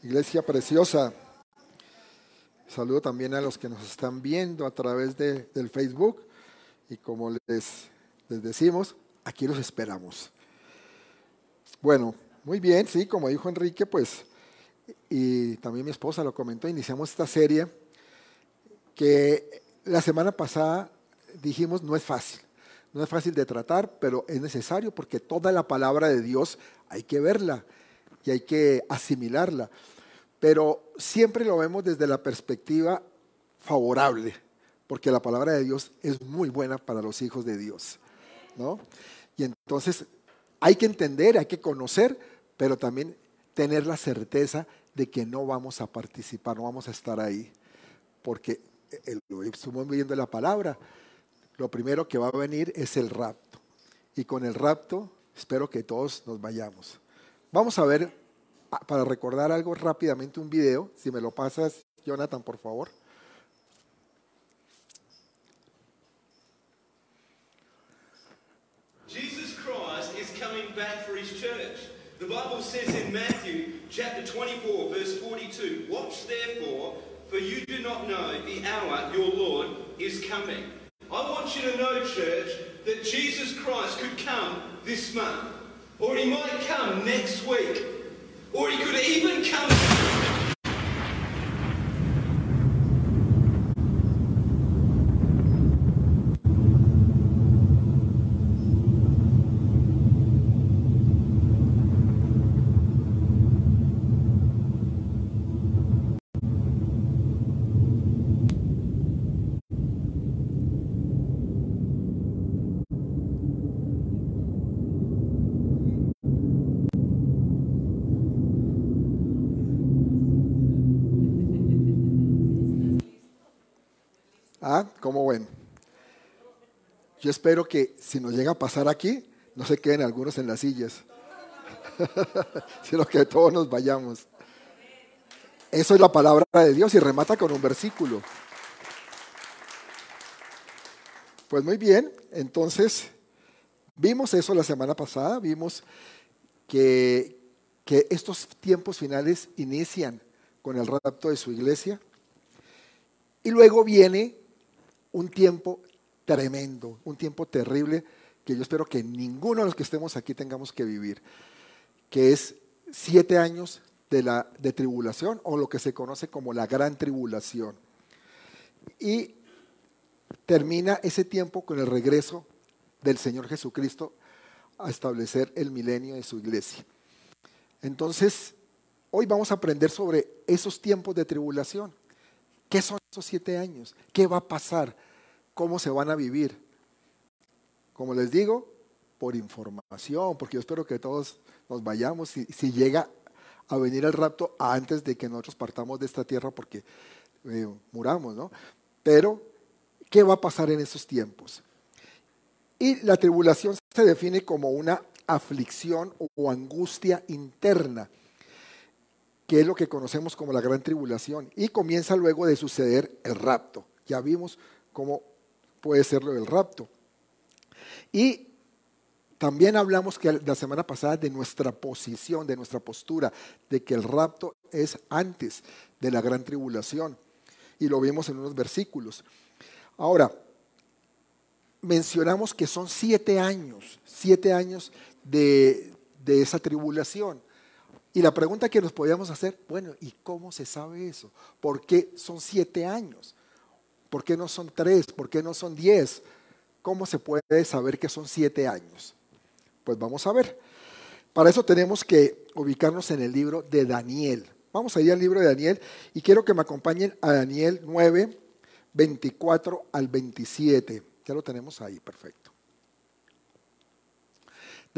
Iglesia preciosa. Saludo también a los que nos están viendo a través de, del Facebook. Y como les, les decimos, aquí los esperamos. Bueno, muy bien, sí, como dijo Enrique, pues, y también mi esposa lo comentó, iniciamos esta serie que la semana pasada dijimos no es fácil. No es fácil de tratar, pero es necesario porque toda la palabra de Dios hay que verla y hay que asimilarla. Pero siempre lo vemos desde la perspectiva favorable, porque la palabra de Dios es muy buena para los hijos de Dios. ¿no? Y entonces hay que entender, hay que conocer, pero también tener la certeza de que no vamos a participar, no vamos a estar ahí, porque estamos viendo la palabra, lo primero que va a venir es el rapto. Y con el rapto espero que todos nos vayamos. Vamos a ver, para recordar algo rápidamente, un video. Si me lo pasas, Jonathan, por favor. Jesus Christ is coming back for his church. The Bible says in Matthew chapter 24, verse 42, Watch therefore, for you do not know the hour your Lord is coming. I want you to know, church, that Jesus Christ could come this month, or he might come next week, or he could even come. Ah, ¿cómo ven? Yo espero que si nos llega a pasar aquí, no se queden algunos en las sillas, sino que todos nos vayamos. Eso es la palabra de Dios y remata con un versículo. Pues muy bien, entonces vimos eso la semana pasada, vimos que, que estos tiempos finales inician con el rapto de su iglesia y luego viene un tiempo tremendo, un tiempo terrible que yo espero que ninguno de los que estemos aquí tengamos que vivir, que es siete años de, la, de tribulación o lo que se conoce como la gran tribulación. Y termina ese tiempo con el regreso del Señor Jesucristo a establecer el milenio de su iglesia. Entonces, hoy vamos a aprender sobre esos tiempos de tribulación. ¿Qué son esos siete años? ¿Qué va a pasar? ¿Cómo se van a vivir? Como les digo, por información, porque yo espero que todos nos vayamos, si, si llega a venir el rapto antes de que nosotros partamos de esta tierra porque eh, muramos, ¿no? Pero, ¿qué va a pasar en esos tiempos? Y la tribulación se define como una aflicción o angustia interna que es lo que conocemos como la gran tribulación, y comienza luego de suceder el rapto. Ya vimos cómo puede ser lo del rapto. Y también hablamos que la semana pasada de nuestra posición, de nuestra postura, de que el rapto es antes de la gran tribulación. Y lo vimos en unos versículos. Ahora, mencionamos que son siete años, siete años de, de esa tribulación. Y la pregunta que nos podíamos hacer, bueno, ¿y cómo se sabe eso? ¿Por qué son siete años? ¿Por qué no son tres? ¿Por qué no son diez? ¿Cómo se puede saber que son siete años? Pues vamos a ver. Para eso tenemos que ubicarnos en el libro de Daniel. Vamos a ir al libro de Daniel y quiero que me acompañen a Daniel 9, 24 al 27. Ya lo tenemos ahí, perfecto.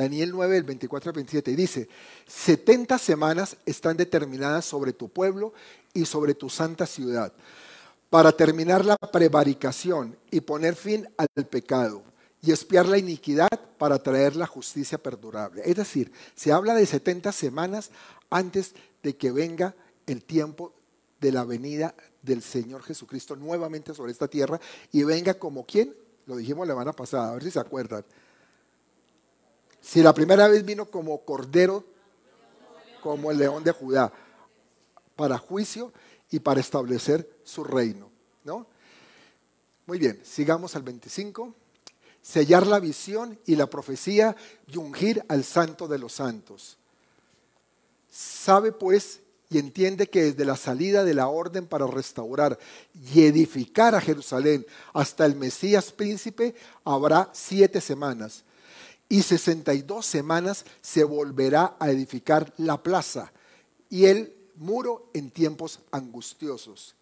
Daniel 9, el 24 al 27, y dice, 70 semanas están determinadas sobre tu pueblo y sobre tu santa ciudad, para terminar la prevaricación y poner fin al pecado, y espiar la iniquidad para traer la justicia perdurable. Es decir, se habla de 70 semanas antes de que venga el tiempo de la venida del Señor Jesucristo nuevamente sobre esta tierra y venga como quien, lo dijimos la semana pasada, a ver si se acuerdan, si la primera vez vino como cordero, como el león de Judá. para juicio y para establecer su reino. ¿no? Muy bien, sigamos al 25. Sellar la visión y la profecía y ungir al santo de los santos. Sabe pues y entiende que desde la salida de la orden para restaurar y edificar a Jerusalén hasta el Mesías príncipe habrá siete semanas. Y sesenta y dos semanas se volverá a edificar la plaza y el muro en tiempos angustiosos.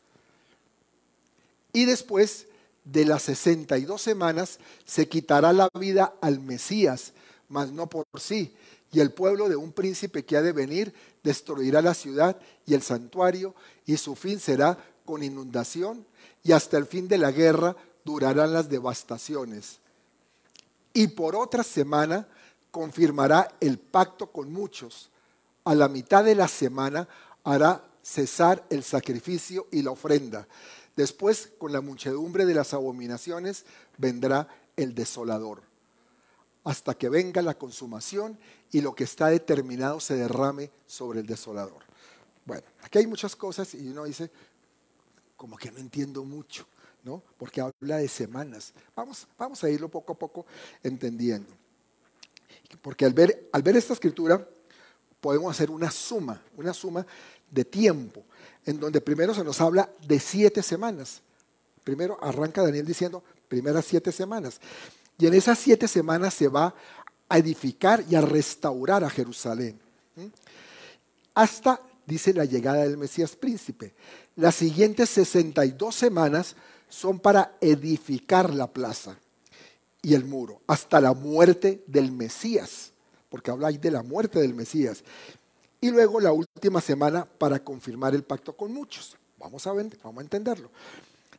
Y después de las sesenta y dos semanas se quitará la vida al Mesías, mas no por sí, y el pueblo de un príncipe que ha de venir destruirá la ciudad y el santuario, y su fin será con inundación, y hasta el fin de la guerra durarán las devastaciones. Y por otra semana confirmará el pacto con muchos. A la mitad de la semana hará cesar el sacrificio y la ofrenda. Después, con la muchedumbre de las abominaciones, vendrá el desolador hasta que venga la consumación y lo que está determinado se derrame sobre el desolador. Bueno, aquí hay muchas cosas y uno dice, como que no entiendo mucho, Porque habla de semanas. Vamos, vamos a irlo poco a poco entendiendo. Porque al ver, al ver esta escritura podemos hacer una suma, una suma de tiempo, en donde primero se nos habla de siete semanas. Primero arranca Daniel diciendo, primeras siete semanas. Y en esas siete semanas se va a edificar y a restaurar a Jerusalén. Hasta, dice, la llegada del Mesías príncipe. Las siguientes 62 semanas son para edificar la plaza y el muro, hasta la muerte del Mesías, porque habla ahí de la muerte del Mesías. Y luego la última semana para confirmar el pacto con muchos. Vamos a, ver, vamos a entenderlo.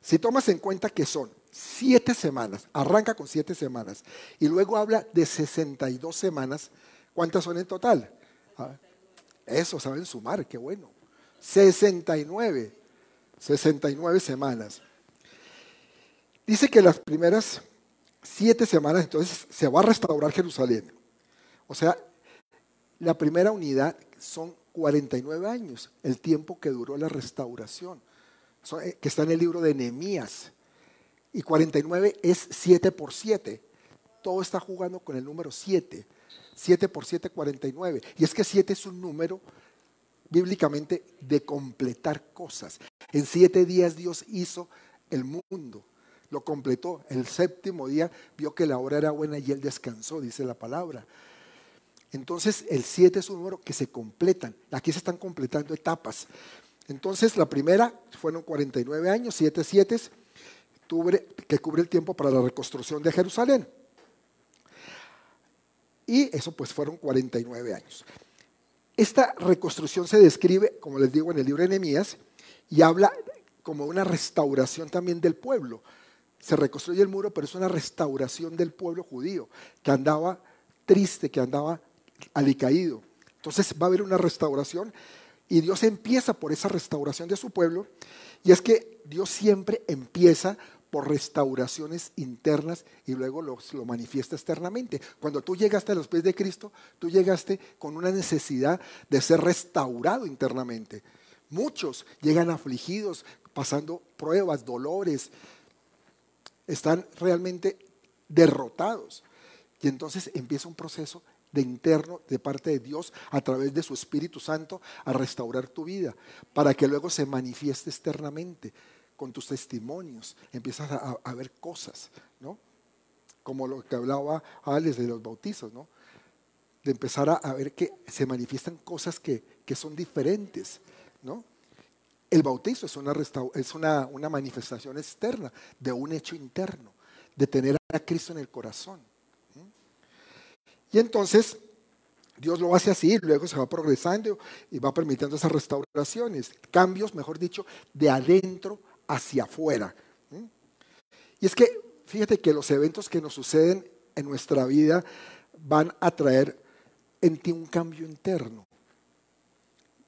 Si tomas en cuenta que son siete semanas, arranca con siete semanas, y luego habla de 62 semanas, ¿cuántas son en total? Ah, eso, saben sumar, qué bueno. 69, 69 semanas. Dice que las primeras siete semanas entonces se va a restaurar Jerusalén. O sea, la primera unidad son 49 años, el tiempo que duró la restauración. Eh, que está en el libro de Nehemías. Y 49 es 7 por 7. Todo está jugando con el número 7. 7 por 7, 49. Y es que 7 es un número bíblicamente de completar cosas. En siete días Dios hizo el mundo, lo completó. El séptimo día vio que la hora era buena y él descansó, dice la palabra. Entonces el 7 es un número que se completan. Aquí se están completando etapas. Entonces, la primera fueron 49 años, 7 siete, que cubre el tiempo para la reconstrucción de Jerusalén. Y eso pues fueron 49 años. Esta reconstrucción se describe, como les digo, en el libro de Nehemías y habla como una restauración también del pueblo. Se reconstruye el muro, pero es una restauración del pueblo judío, que andaba triste, que andaba alicaído. Entonces va a haber una restauración y Dios empieza por esa restauración de su pueblo. Y es que Dios siempre empieza por restauraciones internas y luego lo, lo, manifiesta externamente. Cuando tú llegaste a los pies de Cristo, tú llegaste con una necesidad de ser restaurado internamente. Muchos llegan afligidos, pasando pruebas, dolores, están realmente derrotados. Y entonces empieza un proceso de interno de parte de Dios a través de su Espíritu Santo a restaurar tu vida, para que luego se manifieste externamente con tus testimonios, empiezas a, ver cosas, ¿no? Como lo que hablaba Alex de los bautizos, ¿no? De empezar a, ver que se manifiestan cosas que, que, son diferentes, ¿no? El bautizo es, una, es una, una manifestación externa de un hecho interno, de tener a Cristo en el corazón. Y entonces Dios lo hace así, luego se va progresando y va permitiendo esas restauraciones, cambios, mejor dicho, de adentro hacia afuera. Y es que, fíjate que los eventos que nos suceden en nuestra vida van a traer en ti un cambio interno.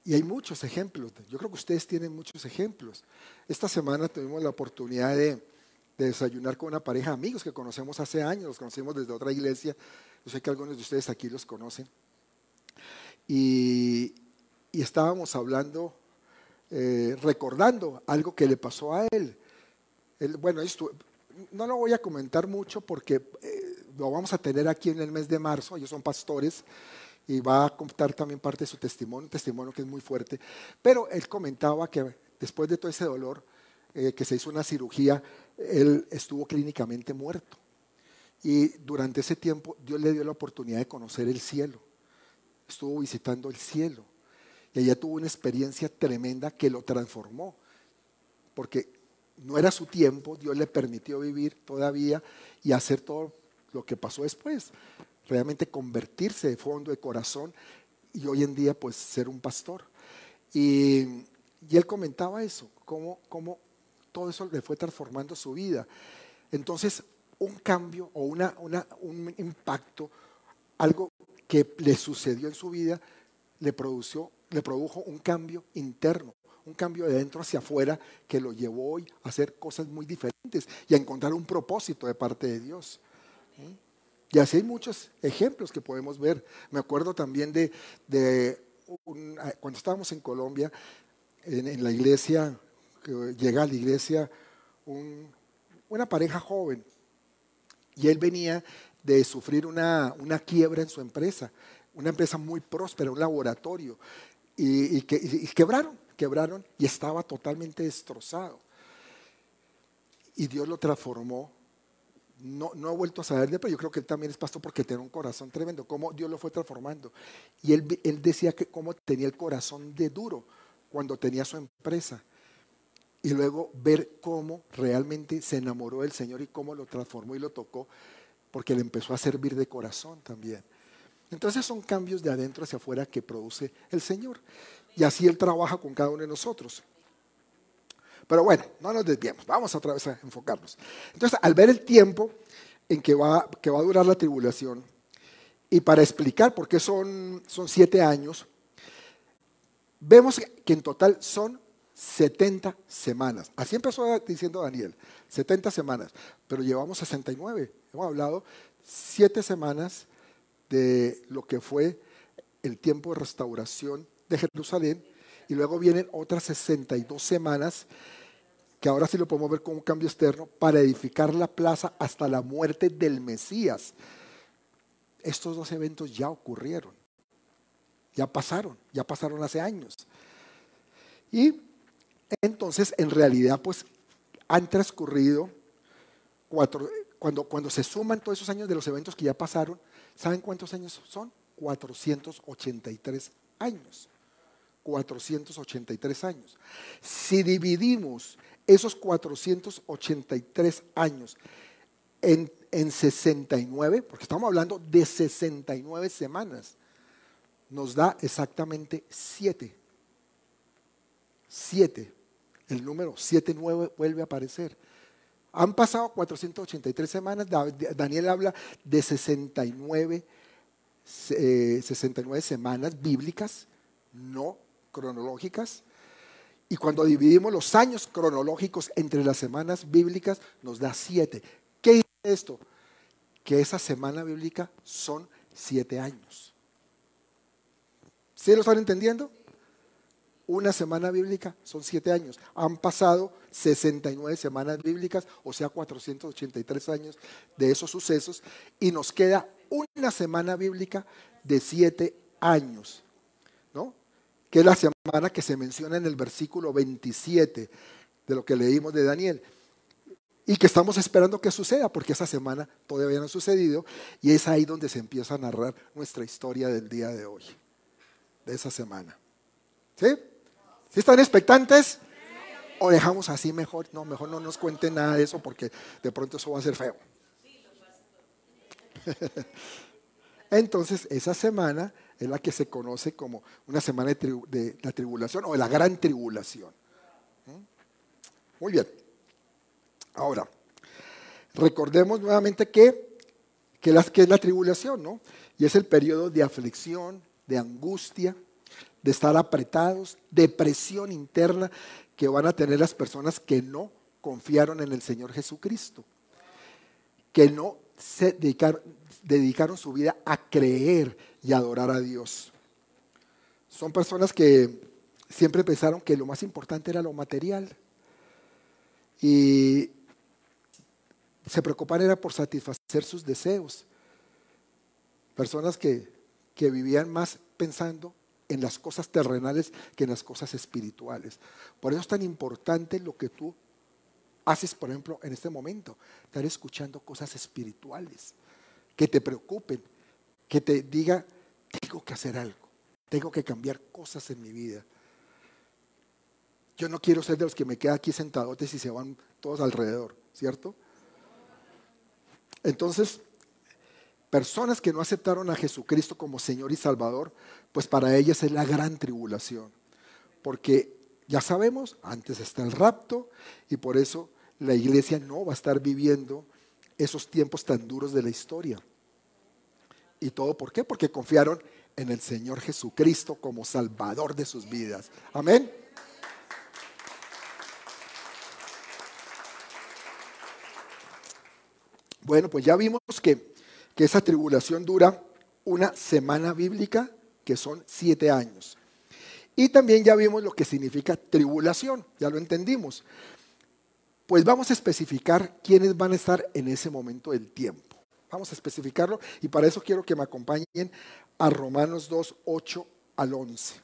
Y hay muchos ejemplos. Yo creo que ustedes tienen muchos ejemplos. Esta semana tuvimos la oportunidad de, de desayunar con una pareja de amigos que conocemos hace años, los conocemos desde otra iglesia. Yo sé que algunos de ustedes aquí los conocen. Y, estábamos hablando eh, recordando algo que le pasó a él. él bueno, esto, no lo voy a comentar mucho porque eh, lo vamos a tener aquí en el mes de marzo, ellos son pastores y va a contar también parte de su testimonio, un testimonio que es muy fuerte, pero él comentaba que después de todo ese dolor, eh, que se hizo una cirugía, él estuvo clínicamente muerto. Y durante ese tiempo Dios le dio la oportunidad de conocer el cielo. Estuvo visitando el cielo. Y allá tuvo una experiencia tremenda que lo transformó. Porque no era su tiempo, Dios le permitió vivir todavía y hacer todo lo que pasó después. Realmente convertirse de fondo, de corazón y hoy en día pues ser un pastor. Y, él comentaba eso, cómo, cómo todo eso le fue transformando su vida. Entonces, un cambio o una, un impacto, algo que le sucedió en su vida, le, produció, le produjo un cambio interno, un cambio de dentro hacia afuera que lo llevó hoy a hacer cosas muy diferentes y a encontrar un propósito de parte de Dios. Y así hay muchos ejemplos que podemos ver. Me acuerdo también de, cuando estábamos en Colombia, en, la iglesia, llega a la iglesia una pareja joven y él venía de sufrir una, quiebra en su empresa, una empresa muy próspera, un laboratorio, y, quebraron, quebraron y estaba totalmente destrozado. Y Dios lo transformó. No, no he vuelto a saber de pero yo creo que él también es pastor porque tiene un corazón tremendo, cómo Dios lo fue transformando. Y él, él decía que cómo tenía el corazón de duro cuando tenía su empresa y luego ver cómo realmente se enamoró del Señor y cómo lo transformó y lo tocó, porque le empezó a servir de corazón también. Entonces son cambios de adentro hacia afuera que produce el Señor. Y así Él trabaja con cada uno de nosotros. Pero bueno, no nos desviemos, vamos otra vez a enfocarnos. Entonces, al ver el tiempo en que va, que va a durar la tribulación, y para explicar por qué son, son siete años, vemos que en total son 70 semanas. Así empezó diciendo Daniel, 70 semanas, pero llevamos 69. Hemos hablado siete semanas de lo que fue el tiempo de restauración de Jerusalén y luego vienen otras 62 semanas que ahora sí lo podemos ver como un cambio externo para edificar la plaza hasta la muerte del Mesías. Estos dos eventos ya ocurrieron, ya pasaron, ya pasaron hace años. Y entonces, en realidad, pues han transcurrido cuatro, cuando, cuando se suman todos esos años de los eventos que ya pasaron, ¿saben cuántos años son? 483 años. 483 años. Si dividimos esos 483 años en, en 69, porque estamos hablando de 69 semanas, nos da exactamente 7. 7 el número 79 vuelve a aparecer. Han pasado 483 semanas, Daniel habla de 69, 69 eh, semanas bíblicas, no cronológicas. Y cuando dividimos los años cronológicos entre las semanas bíblicas, nos da 7. ¿Qué dice esto? Que esa semana bíblica son 7 años. ¿Sí lo están entendiendo? una semana bíblica son siete años. Han pasado 69 semanas bíblicas, o sea, 483 años de esos sucesos, y nos queda una semana bíblica de siete años. Que es la semana que se menciona en el versículo 27 de lo que leímos de Daniel. Y que estamos esperando que suceda, porque esa semana todavía no ha sucedido, y es ahí donde se empieza a narrar nuestra historia del día de hoy, de esa semana. ¿Sí? ¿Sí están expectantes? ¿O dejamos así mejor? No, mejor no nos cuenten nada de eso porque de pronto eso va a ser feo. Entonces, esa semana es la que se conoce como una semana de, la tribulación o de la gran tribulación. ¿Mm? Muy bien. Ahora, recordemos nuevamente que, que, las, que es la tribulación, ¿no? Y es el periodo de aflicción, de angustia, de estar apretados, depresión interna que van a tener las personas que no confiaron en el Señor Jesucristo, que no se dedicaron, dedicaron su vida a creer y adorar a Dios. Son personas que siempre pensaron que lo más importante era lo material. Y se preocupaban era por satisfacer sus deseos. Personas que, que vivían más pensando en las cosas terrenales que en las cosas espirituales. Por eso es tan importante lo que tú haces, por ejemplo, en este momento, estar escuchando cosas espirituales que te preocupen, que te diga, tengo que hacer algo, tengo que cambiar cosas en mi vida. Yo no quiero ser de los que me quedan aquí sentadotes y se van todos alrededor, ¿cierto? Entonces, personas que no aceptaron a Jesucristo como Señor y Salvador, pues para ellas es la gran tribulación. Porque ya sabemos, antes está el rapto y por eso la iglesia no va a estar viviendo esos tiempos tan duros de la historia. ¿Y todo por qué? Porque confiaron en el Señor Jesucristo como Salvador de sus vidas. Amén. Bueno, pues ya vimos que, que esa tribulación dura una semana bíblica, que son siete años. Y también ya vimos lo que significa tribulación, ya lo entendimos. Pues vamos a especificar quiénes van a estar en ese momento del tiempo. Vamos a especificarlo y para eso quiero que me acompañen a Romanos 2, 8 al 11.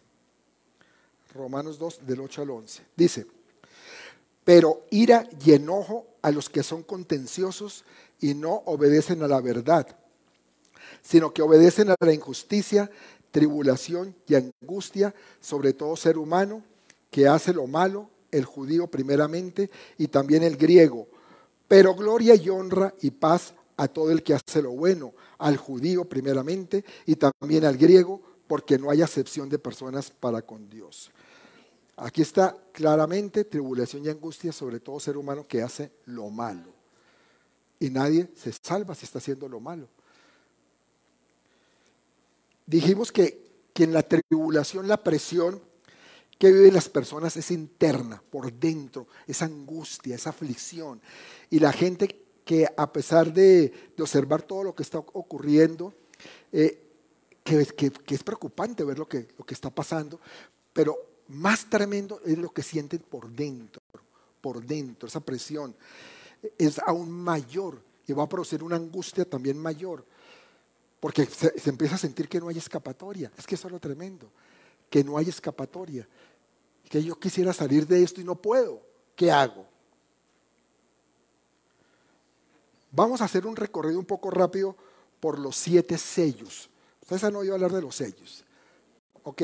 Romanos 2, del 8 al 11. Dice, pero ira y enojo a los que son contenciosos y no obedecen a la verdad, sino que obedecen a la injusticia, tribulación y angustia sobre todo ser humano que hace lo malo el judío primeramente y también el griego, pero gloria y honra y paz a todo el que hace lo bueno, al judío primeramente y también al griego, porque no hay acepción de personas para con Dios. Aquí está claramente tribulación y angustia sobre todo ser humano que hace lo malo. Y nadie se salva si está haciendo lo malo. Dijimos que, que en la tribulación, la presión, que viven las personas es interna, por dentro, esa angustia, esa aflicción. Y la gente que a pesar de, observar todo lo que está ocurriendo, eh, que, es preocupante ver lo que, lo que está pasando, pero más tremendo es lo que sienten por dentro, por dentro, esa presión es aún mayor y va a producir una angustia también mayor, porque se, se empieza a sentir que no hay escapatoria, es que eso es lo tremendo, que no hay escapatoria que yo quisiera salir de esto y no puedo. ¿Qué hago? Vamos a hacer un recorrido un poco rápido por los siete sellos. Ustedes han oído hablar de los sellos. ¿Ok?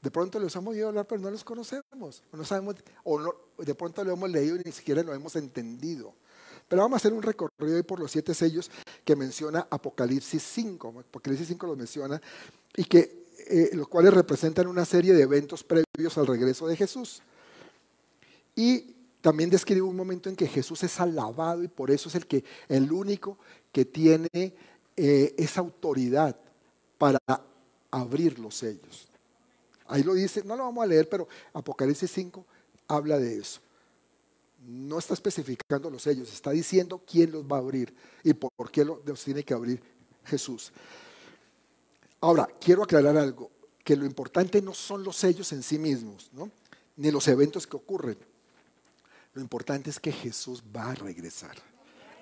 De pronto los hemos oído hablar, pero no los conocemos. No sabemos, o de pronto lo hemos leído y ni siquiera lo hemos entendido. Pero vamos a hacer un recorrido ahí por los siete sellos que menciona Apocalipsis 5. Apocalipsis 5 lo menciona y que eh, los cuales representan una serie de eventos previos al regreso de Jesús. Y también describe un momento en que Jesús es alabado y por eso es el, que, el único que tiene eh, esa autoridad para abrir los sellos. Ahí lo dice, no lo vamos a leer, pero Apocalipsis 5 habla de eso. No está especificando los sellos, está diciendo quién los va a abrir y por, qué los tiene que abrir Jesús. Ahora, quiero aclarar algo, que lo importante no son los sellos en sí mismos, ni los eventos que ocurren. Lo importante es que Jesús va a regresar.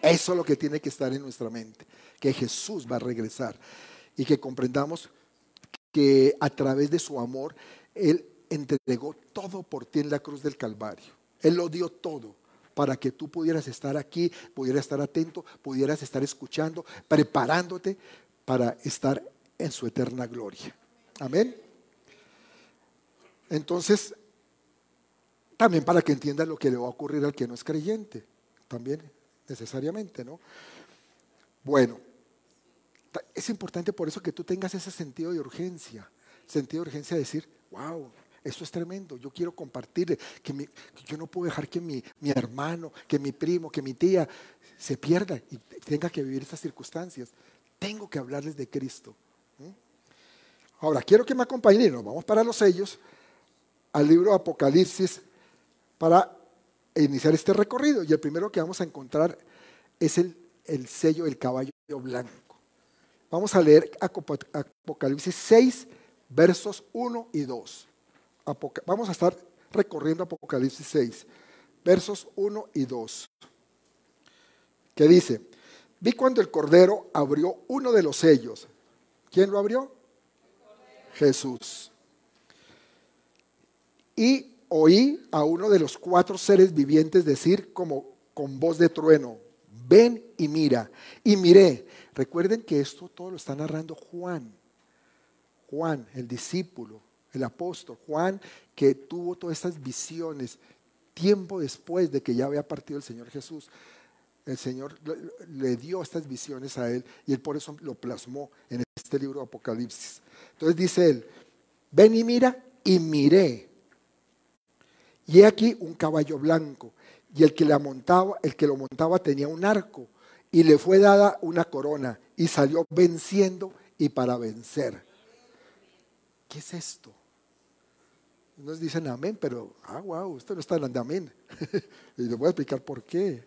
Eso es lo que tiene que estar en nuestra mente, que Jesús va a regresar y que comprendamos que a través de su amor, Él entregó todo por ti en la cruz del Calvario. Él lo dio todo para que tú pudieras estar aquí, pudieras estar atento, pudieras estar escuchando, preparándote para estar en su eterna gloria. Amén. Entonces, también para que entienda lo que le va a ocurrir al que no es creyente, también necesariamente, ¿no? Bueno, es importante por eso que tú tengas ese sentido de urgencia, sentido de urgencia de decir, wow, esto es tremendo, yo quiero compartirle, que, yo no puedo dejar que mi, mi, hermano, que mi primo, que mi tía se pierda y tenga que vivir estas circunstancias. Tengo que hablarles de Cristo. Ahora, quiero que me acompañen, nos vamos para los sellos, al libro Apocalipsis para iniciar este recorrido. Y el primero que vamos a encontrar es el, el sello del caballo blanco. Vamos a leer Apocalipsis 6, versos 1 y 2. Apoca- vamos a estar recorriendo Apocalipsis 6, versos 1 y 2, que dice, vi cuando el Cordero abrió uno de los sellos. ¿Quién lo abrió? Jesús. Y oí a uno de los cuatro seres vivientes decir como con voz de trueno, ven y mira. Y miré. Recuerden que esto todo lo está narrando Juan. Juan, el discípulo, el apóstol. Juan que tuvo todas estas visiones tiempo después de que ya había partido el Señor Jesús. El Señor le- dio estas visiones a él y él por eso lo plasmó en este libro de Apocalipsis. Entonces dice él, ven y mira y miré. Y he aquí un caballo blanco y el que la montaba, el que lo montaba tenía un arco y le fue dada una corona y salió venciendo y para vencer. ¿Qué es esto? Nos dicen amén, pero, ah, wow, esto no está el de amén. y les voy a explicar por qué.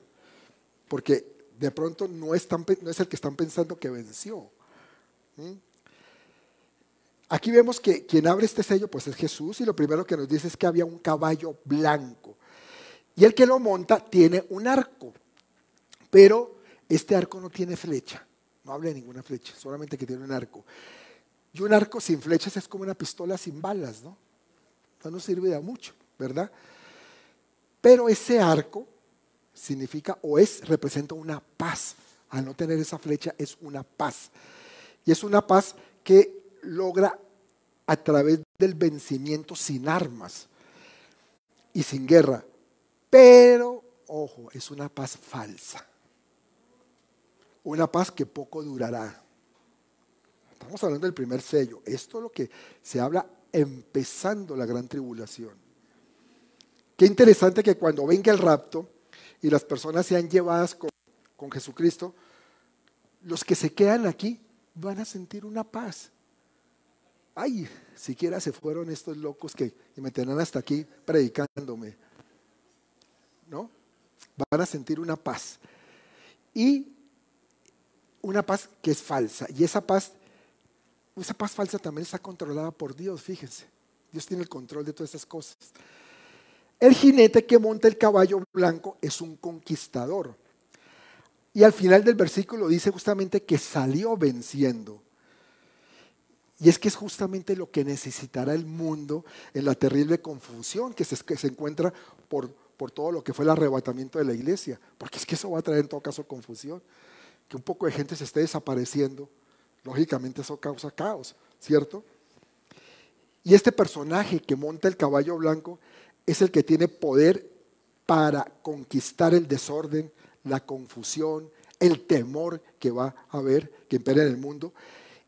Porque de pronto no no es el que están pensando que venció. Aquí vemos que quien abre este sello pues es Jesús y lo primero que nos dice es que había un caballo blanco. Y el que lo monta tiene un arco, pero este arco no tiene flecha, no habla de ninguna flecha, solamente que tiene un arco. Y un arco sin flechas es como una pistola sin balas, ¿no? No nos sirve de mucho, ¿verdad? Pero ese arco significa o es, representa una paz. Al no tener esa flecha es una paz. Y es una paz que logra a través del vencimiento sin armas y sin guerra. Pero, ojo, es una paz falsa. Una paz que poco durará. Estamos hablando del primer sello. Esto es lo que se habla empezando la gran tribulación. Qué interesante que cuando venga el rapto y las personas sean llevadas con, con Jesucristo, los que se quedan aquí van a sentir una paz. Ay, siquiera se fueron estos locos que, me tenían hasta aquí predicándome. ¿No? Van a sentir una paz. Y una paz que es falsa. Y esa paz, esa paz falsa también está controlada por Dios, fíjense. Dios tiene el control de todas esas cosas. El jinete que monta el caballo blanco es un conquistador. Y al final del versículo dice justamente que salió venciendo. Y es que es justamente lo que necesitará el mundo en la terrible confusión que se, que se encuentra por, por todo lo que fue el arrebatamiento de la iglesia. Porque es que eso va a traer en todo caso confusión. Que un poco de gente se esté desapareciendo. Lógicamente eso causa caos, ¿cierto? Y este personaje que monta el caballo blanco es el que tiene poder para conquistar el desorden, la confusión, el temor que va a haber, que impera en el mundo,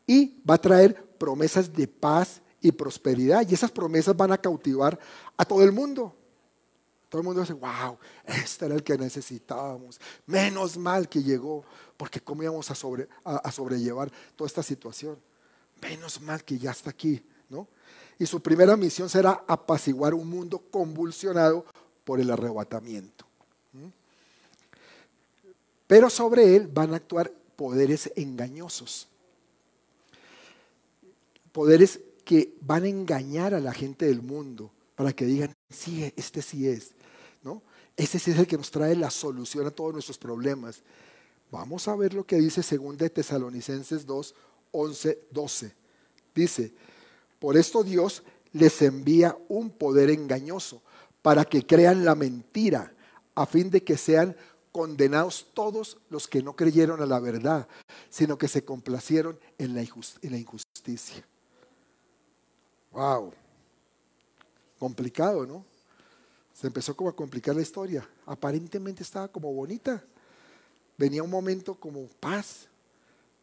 y va a traer promesas de paz y prosperidad. Y esas promesas van a cautivar a todo el mundo. Todo el mundo dice, wow, este era el que necesitábamos. Menos mal que llegó, porque cómo íbamos a, a, sobrellevar toda esta situación. Menos mal que ya está aquí, ¿no? Y su primera misión será apaciguar un mundo convulsionado por el arrebatamiento. Pero sobre él van a actuar poderes engañosos. Poderes que van a engañar a la gente del mundo para que digan, sí, este sí es, ¿no? Ese sí es el que nos trae la solución a todos nuestros problemas. Vamos a ver lo que dice 2 de Tesalonicenses 2, 11, 12. Dice, por esto Dios les envía un poder engañoso para que crean la mentira, a fin de que sean condenados todos los que no creyeron a la verdad, sino que se complacieron en la, en la injusticia. Wow. Complicado, ¿no? Se empezó como a complicar la historia. Aparentemente estaba como bonita. Venía un momento como paz.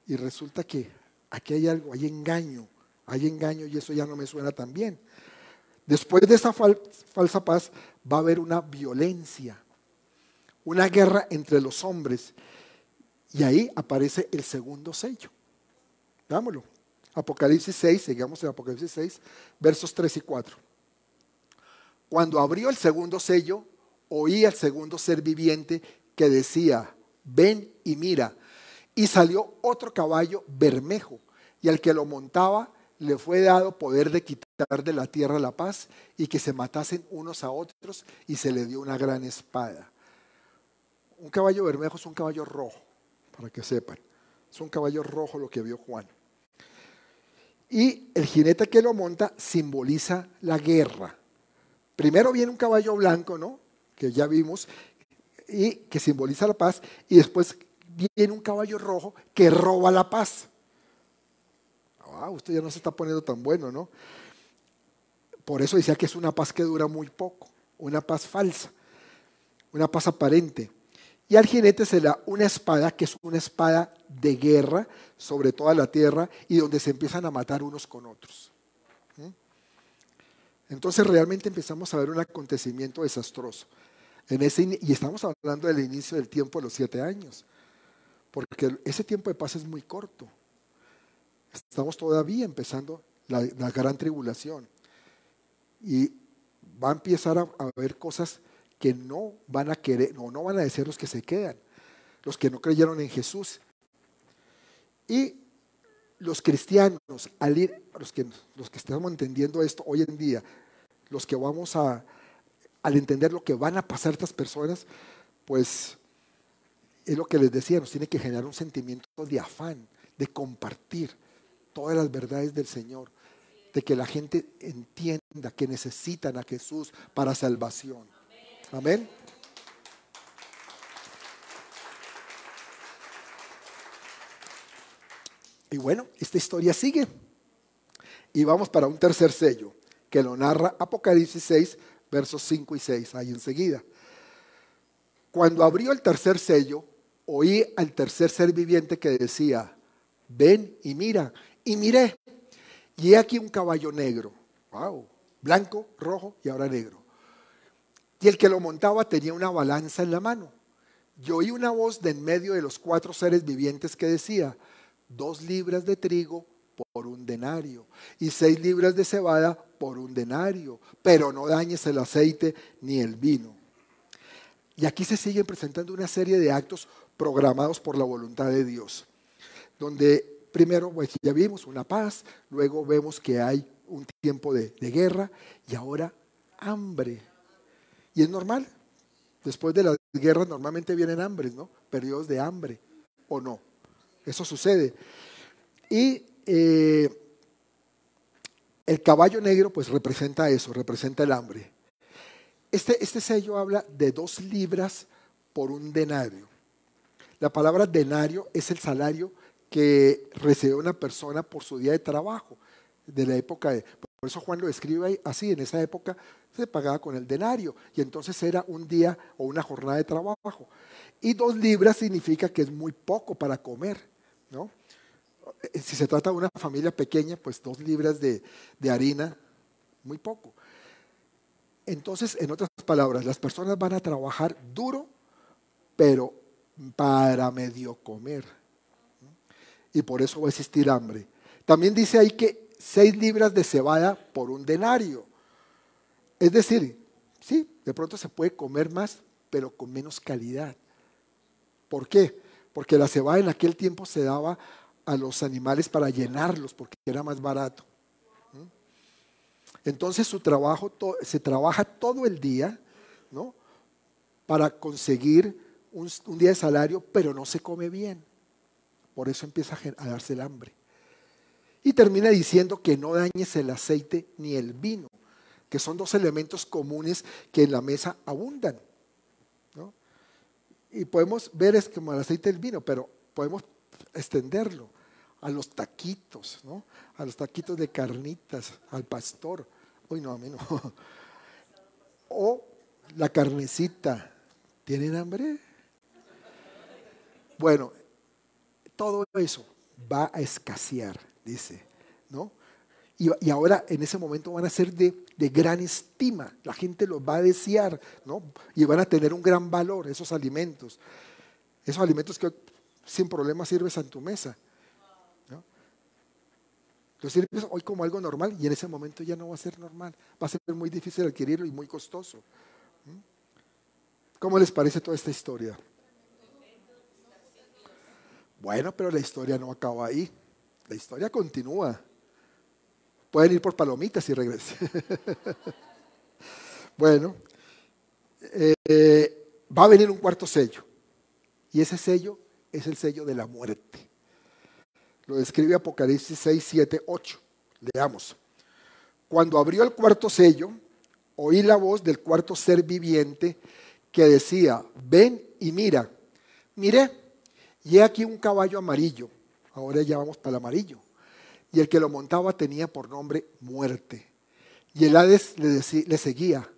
Y resulta que aquí hay algo, hay engaño. Hay engaño y eso ya no me suena tan bien. Después de esa fal falsa paz va a haber una violencia, una guerra entre los hombres. Y ahí aparece el segundo sello. Dámoslo. Apocalipsis 6, sigamos en Apocalipsis 6, versos 3 y 4. Cuando abrió el segundo sello, oí al segundo ser viviente que decía, ven y mira. Y salió otro caballo bermejo, y al que lo montaba le fue dado poder de quitar de la tierra la paz y que se matasen unos a otros y se le dio una gran espada. Un caballo bermejo es un caballo rojo, para que sepan. Es un caballo rojo lo que vio Juan. Y el jinete que lo monta simboliza la guerra. Primero viene un caballo blanco, ¿no? Que ya vimos, y que simboliza la paz, y después viene un caballo rojo que roba la paz. Ah, usted ya no se está poniendo tan bueno, ¿no? Por eso decía que es una paz que dura muy poco, una paz falsa, una paz aparente. Y al jinete se le da una espada que es una espada de guerra sobre toda la tierra y donde se empiezan a matar unos con otros. ¿Mm? Entonces realmente empezamos a ver un acontecimiento desastroso. Y estamos hablando del inicio del tiempo de los siete años, porque ese tiempo de paz es muy corto. Estamos todavía empezando la, gran tribulación. Y va a empezar a, haber cosas que no van a querer, no, no van a decir los que se quedan, los que no creyeron en Jesús. Y los cristianos, al ir, los que, los que estamos entendiendo esto hoy en día, los que vamos a, al entender lo que van a pasar estas personas, pues es lo que les decía, nos tiene que generar un sentimiento de afán, de compartir todas las verdades del Señor de que la gente entienda que necesitan a Jesús para salvación. Amén. Y bueno, esta historia sigue. Y vamos para un tercer sello, que lo narra Apocalipsis 6, versos 5 y 6, ahí enseguida. Cuando abrió el tercer sello, oí al tercer ser viviente que decía, ven y mira. Y miré, y he aquí un caballo negro. Wow, blanco, rojo y ahora negro. Y el que lo montaba tenía una balanza en la mano. Yo oí una voz de en medio de los cuatro seres vivientes que decía, dos libras de trigo por un denario y seis libras de cebada por un denario, pero no dañes el aceite ni el vino. Y aquí se siguen presentando una serie de actos programados por la voluntad de Dios, donde primero, pues ya vimos una paz, luego vemos que hay un tiempo de, guerra y ahora hambre. Y es normal. Después de las guerras normalmente vienen hambres, ¿no? Periodos de hambre, ¿o no? Eso sucede. Y eh, el caballo negro pues representa eso, representa el hambre. Este, este sello habla de dos libras por un denario. La palabra denario es el salario que recibe una persona por su día de trabajo, de la época de... Por eso Juan lo escribe así, en esa época se pagaba con el denario y entonces era un día o una jornada de trabajo. Y dos libras significa que es muy poco para comer, ¿no? Eh, si se trata de una familia pequeña, pues dos libras de, de harina, muy poco. Entonces, en otras palabras, las personas van a trabajar duro, pero para medio comer y por eso va a existir hambre. También dice ahí que seis libras de cebada por un denario. Es decir, sí, de pronto se puede comer más, pero con menos calidad. ¿Por qué? Porque la cebada en aquel tiempo se daba a los animales para llenarlos, porque era más barato. ¿Mm? Entonces su trabajo se trabaja todo el día, ¿no? Para conseguir un día de salario, pero no se come bien. Por eso empieza a darse el hambre. Y termina diciendo que no dañes el aceite ni el vino, que son dos elementos comunes que en la mesa abundan. Y podemos ver es como el aceite y el vino, pero podemos extenderlo a los taquitos, ¿no? a los taquitos de carnitas, al pastor. Uy, no, a mí no. O la carnecita. ¿Tienen hambre? Bueno, todo eso va a escasear, dice, ¿no? Y, ahora en ese momento van a ser de, gran estima, la gente los va a desear, ¿no? Y van a tener un gran valor esos alimentos, esos alimentos que sin problema sirves en tu mesa. ¿no? Los sirves hoy como algo normal y en ese momento ya no va a ser normal, va a ser muy difícil adquirirlo y muy costoso. ¿Cómo les parece toda esta historia? Bueno, pero la historia no acaba ahí. La historia continúa. Pueden ir por palomitas y regresen. bueno, eh, va a venir un cuarto sello. Y ese sello es el sello de la muerte. Lo describe Apocalipsis 6, 7, 8. Leamos. Cuando abrió el cuarto sello, oí la voz del cuarto ser viviente que decía, ven y mira. Miré, y he aquí un caballo amarillo. Ahora ya vamos para el amarillo. Y el que lo montaba tenía por nombre muerte. Y el Hades le, le seguía.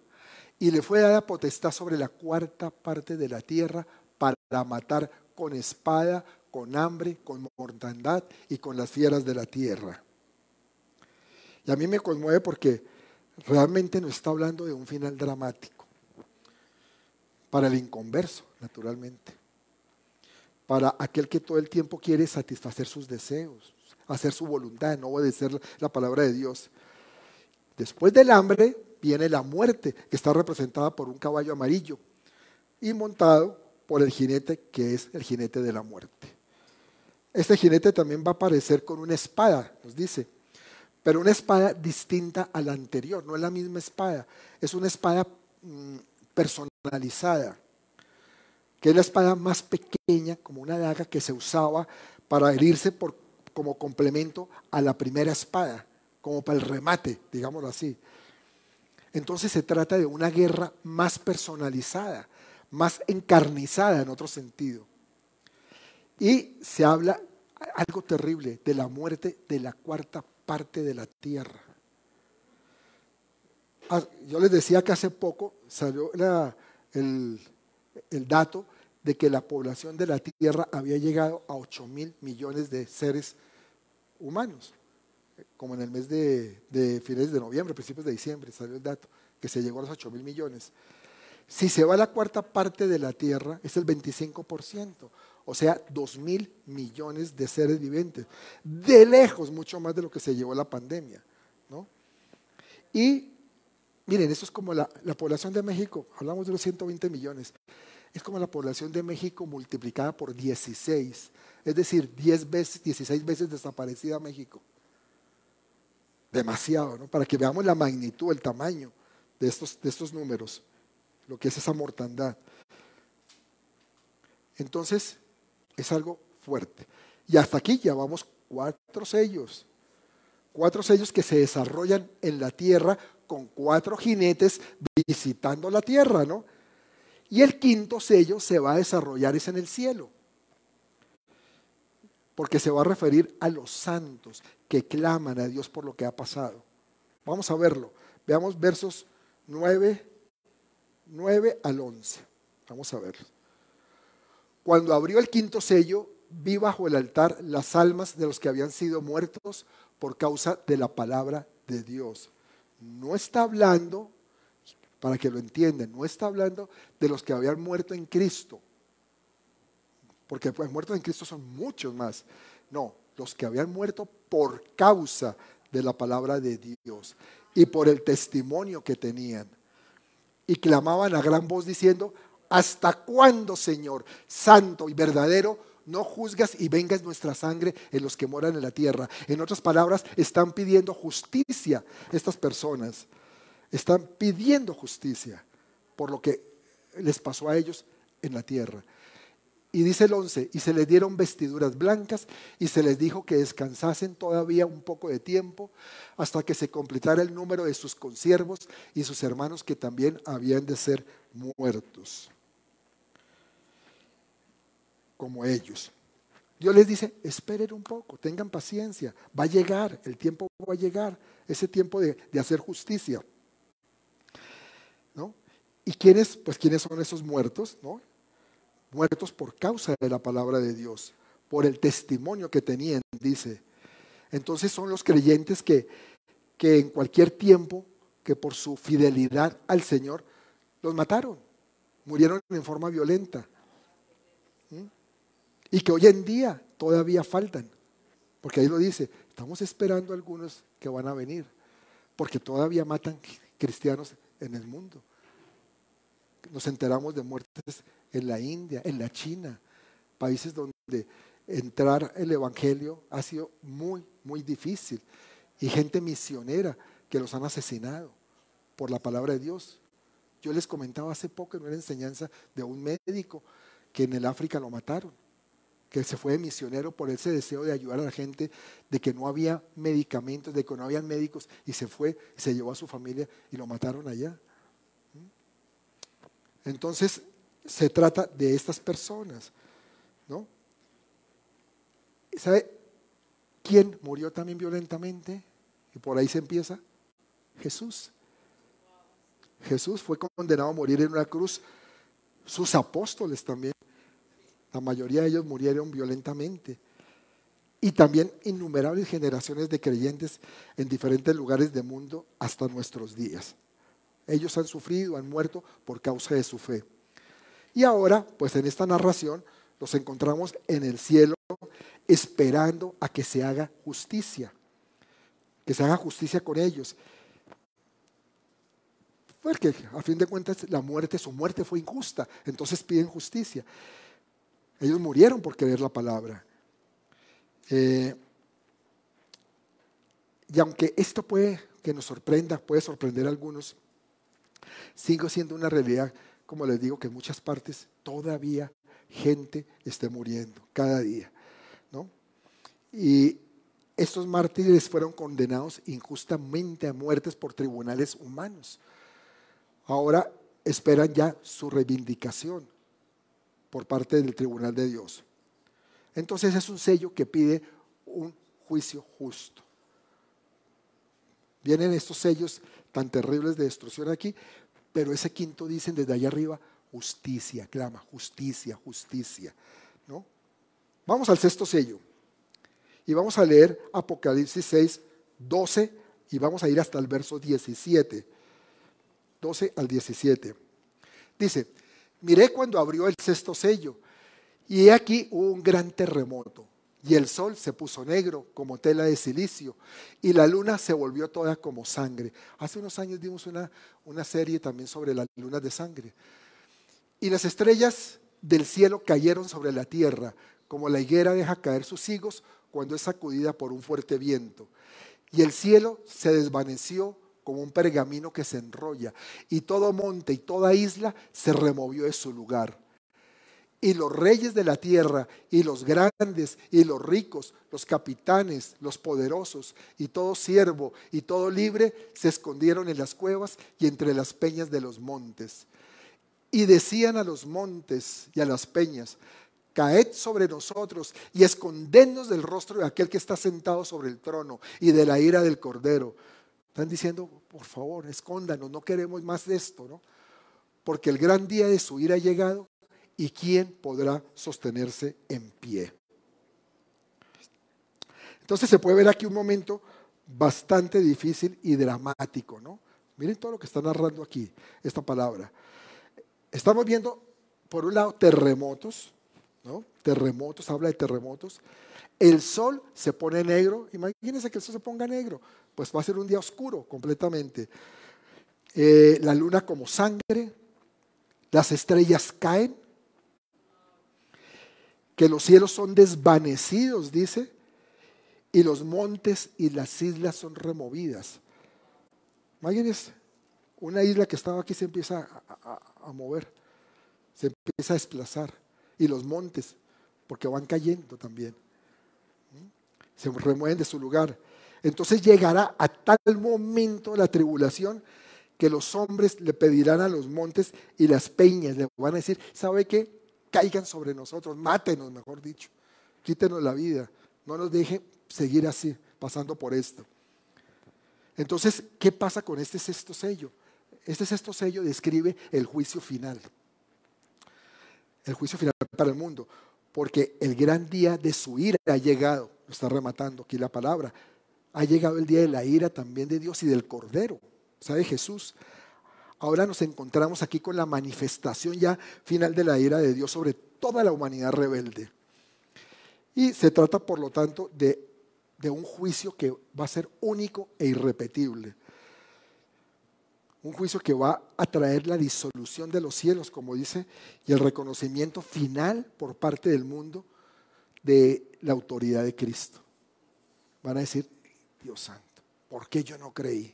Y le fue dada potestad sobre la cuarta parte de la tierra para matar con espada, con hambre, con mortandad y con las fieras de la tierra. Y a mí me conmueve porque realmente no está hablando de un final dramático. Para el inconverso, naturalmente. Para aquel que todo el tiempo quiere satisfacer sus deseos, hacer su voluntad, no obedecer la palabra de Dios. Después del hambre viene la muerte, que está representada por un caballo amarillo y montado por el jinete que es el jinete de la muerte. Este jinete también va a aparecer con una espada, nos dice, pero una espada distinta a la anterior, no es la misma espada, es una espada mm, personalizada, que es la espada más pequeña, como una daga que se usaba para herirse por, como complemento a la primera espada, como para el remate, digámoslo así. Entonces se trata de una guerra más personalizada, más encarnizada en otro sentido. Y se habla algo terrible de la muerte de la cuarta parte de la tierra. Ah, yo les decía que hace poco salió el, el, dato de que la población de la tierra había llegado a 8 mil millones de seres humanos, como en el mes de, fines de noviembre, principios de diciembre, salió el dato, que se llegó a los 8 mil millones. Si se va a la cuarta parte de la Tierra, es el 25%, o sea, 2 mil millones de seres vivientes. De lejos, mucho más de lo que se llevó la pandemia. ¿no? Y miren, eso es como la, población de México, hablamos de los 120 millones, es como la población de México multiplicada por 16, es decir, 10 veces, 16 veces desaparecida México. Demasiado, ¿no? Para que veamos la magnitud, el tamaño de estos, de estos números lo que es esa mortandad. Entonces, es algo fuerte. Y hasta aquí ya vamos cuatro sellos. Cuatro sellos que se desarrollan en la tierra con cuatro jinetes visitando la tierra, ¿no? Y el quinto sello se va a desarrollar es en el cielo. Porque se va a referir a los santos que claman a Dios por lo que ha pasado. Vamos a verlo. Veamos versos 9 9 al 11. Vamos a ver. Cuando abrió el quinto sello, vi bajo el altar las almas de los que habían sido muertos por causa de la palabra de Dios. No está hablando, para que lo entiendan, no está hablando de los que habían muerto en Cristo. Porque pues muertos en Cristo son muchos más. No, los que habían muerto por causa de la palabra de Dios y por el testimonio que tenían y clamaban a gran voz diciendo, ¿hasta cuándo, Señor, santo y verdadero, no juzgas y vengas nuestra sangre en los que moran en la tierra? En otras palabras, están pidiendo justicia estas personas. Están pidiendo justicia por lo que les pasó a ellos en la tierra. Y dice el 11, y se les dieron vestiduras blancas y se les dijo que descansasen todavía un poco de tiempo hasta que se completara el número de sus consiervos y sus hermanos que también habían de ser muertos, como ellos. Dios les dice, esperen un poco, tengan paciencia, va a llegar, el tiempo va a llegar, ese tiempo de, de hacer justicia. ¿No? ¿Y quiénes, pues quiénes son esos muertos? ¿no? muertos por causa de la palabra de Dios, por el testimonio que tenían, dice. Entonces son los creyentes que, que en cualquier tiempo, que por su fidelidad al Señor, los mataron, murieron en forma violenta. Y que hoy en día todavía faltan, porque ahí lo dice, estamos esperando algunos que van a venir, porque todavía matan cristianos en el mundo. Nos enteramos de muertes en la India, en la China, países donde entrar el Evangelio ha sido muy, muy difícil. y gente misionera que los han asesinado por la palabra de Dios. Yo les comentaba hace poco en una enseñanza de un médico que en el África lo mataron, que se fue misionero por ese deseo de ayudar a la gente, de que no había medicamentos, de que no habían médicos, y se fue, se llevó a su familia y lo mataron allá. Entonces, se trata de estas personas, ¿no? ¿Sabe quién murió también violentamente? Y por ahí se empieza. Jesús. Jesús fue condenado a morir en una cruz. Sus apóstoles también. La mayoría de ellos murieron violentamente. Y también innumerables generaciones de creyentes en diferentes lugares del mundo hasta nuestros días. Ellos han sufrido, han muerto por causa de su fe. Y ahora, pues en esta narración, los encontramos en el cielo esperando a que se haga justicia, que se haga justicia con ellos. Porque a fin de cuentas la muerte, su muerte fue injusta, entonces piden justicia. Ellos murieron por creer la palabra. Eh, y aunque esto puede que nos sorprenda, puede sorprender a algunos, sigue siendo una realidad, como les digo, que en muchas partes todavía gente esté muriendo cada día. ¿no? Y estos mártires fueron condenados injustamente a muertes por tribunales humanos. Ahora esperan ya su reivindicación por parte del tribunal de Dios. Entonces es un sello que pide un juicio justo. Vienen estos sellos tan terribles de destrucción aquí, pero ese quinto dicen desde allá arriba, justicia, clama, justicia, justicia. ¿no? Vamos al sexto sello. Y vamos a leer Apocalipsis 6, 12 y vamos a ir hasta el verso 17. 12 al 17. Dice, miré cuando abrió el sexto sello y aquí hubo un gran terremoto y el sol se puso negro como tela de silicio y la luna se volvió toda como sangre. Hace unos años dimos una, una serie también sobre las lunas de sangre. Y las estrellas del cielo cayeron sobre la tierra, como la higuera deja caer sus higos cuando es sacudida por un fuerte viento. Y el cielo se desvaneció como un pergamino que se enrolla, y todo monte y toda isla se removió de su lugar y los reyes de la tierra, y los grandes, y los ricos, los capitanes, los poderosos, y todo siervo, y todo libre, se escondieron en las cuevas y entre las peñas de los montes. Y decían a los montes y a las peñas, caed sobre nosotros y escondednos del rostro de aquel que está sentado sobre el trono y de la ira del cordero. Están diciendo, por favor, escóndanos, no queremos más de esto, ¿no? Porque el gran día de su ira ha llegado ¿Y quién podrá sostenerse en pie? Entonces se puede ver aquí un momento bastante difícil y dramático, ¿no? Miren todo lo que está narrando aquí, esta palabra. Estamos viendo, por un lado, terremotos, ¿no? Terremotos, habla de terremotos. El sol se pone negro, imagínense que el sol se ponga negro, pues va a ser un día oscuro completamente. Eh, la luna como sangre, las estrellas caen, que los cielos son desvanecidos, dice, y los montes y las islas son removidas. Imagínense, una isla que estaba aquí se empieza a, mover, se empieza a desplazar, y los montes, porque van cayendo también, se remueven de su lugar. Entonces llegará a tal momento la tribulación que los hombres le pedirán a los montes y las peñas, le van a decir, ¿sabe qué? caigan sobre nosotros, mátenos, mejor dicho, quítenos la vida, no nos dejen seguir así, pasando por esto. Entonces, ¿qué pasa con este sexto sello? Este sexto sello describe el juicio final. El juicio final para el mundo. Porque el gran día de su ira ha llegado. Está rematando aquí la palabra. Ha llegado el día de la ira también de Dios y del Cordero. ¿Sabe Jesús? Ahora nos encontramos aquí con la manifestación ya final de la ira de Dios sobre toda la humanidad rebelde. Y se trata, por lo tanto, de, un juicio que va a ser único e irrepetible. Un juicio que va a traer la disolución de los cielos, como dice, y el reconocimiento final por parte del mundo de la autoridad de Cristo. Van a decir, Dios santo, ¿Por qué yo no creí?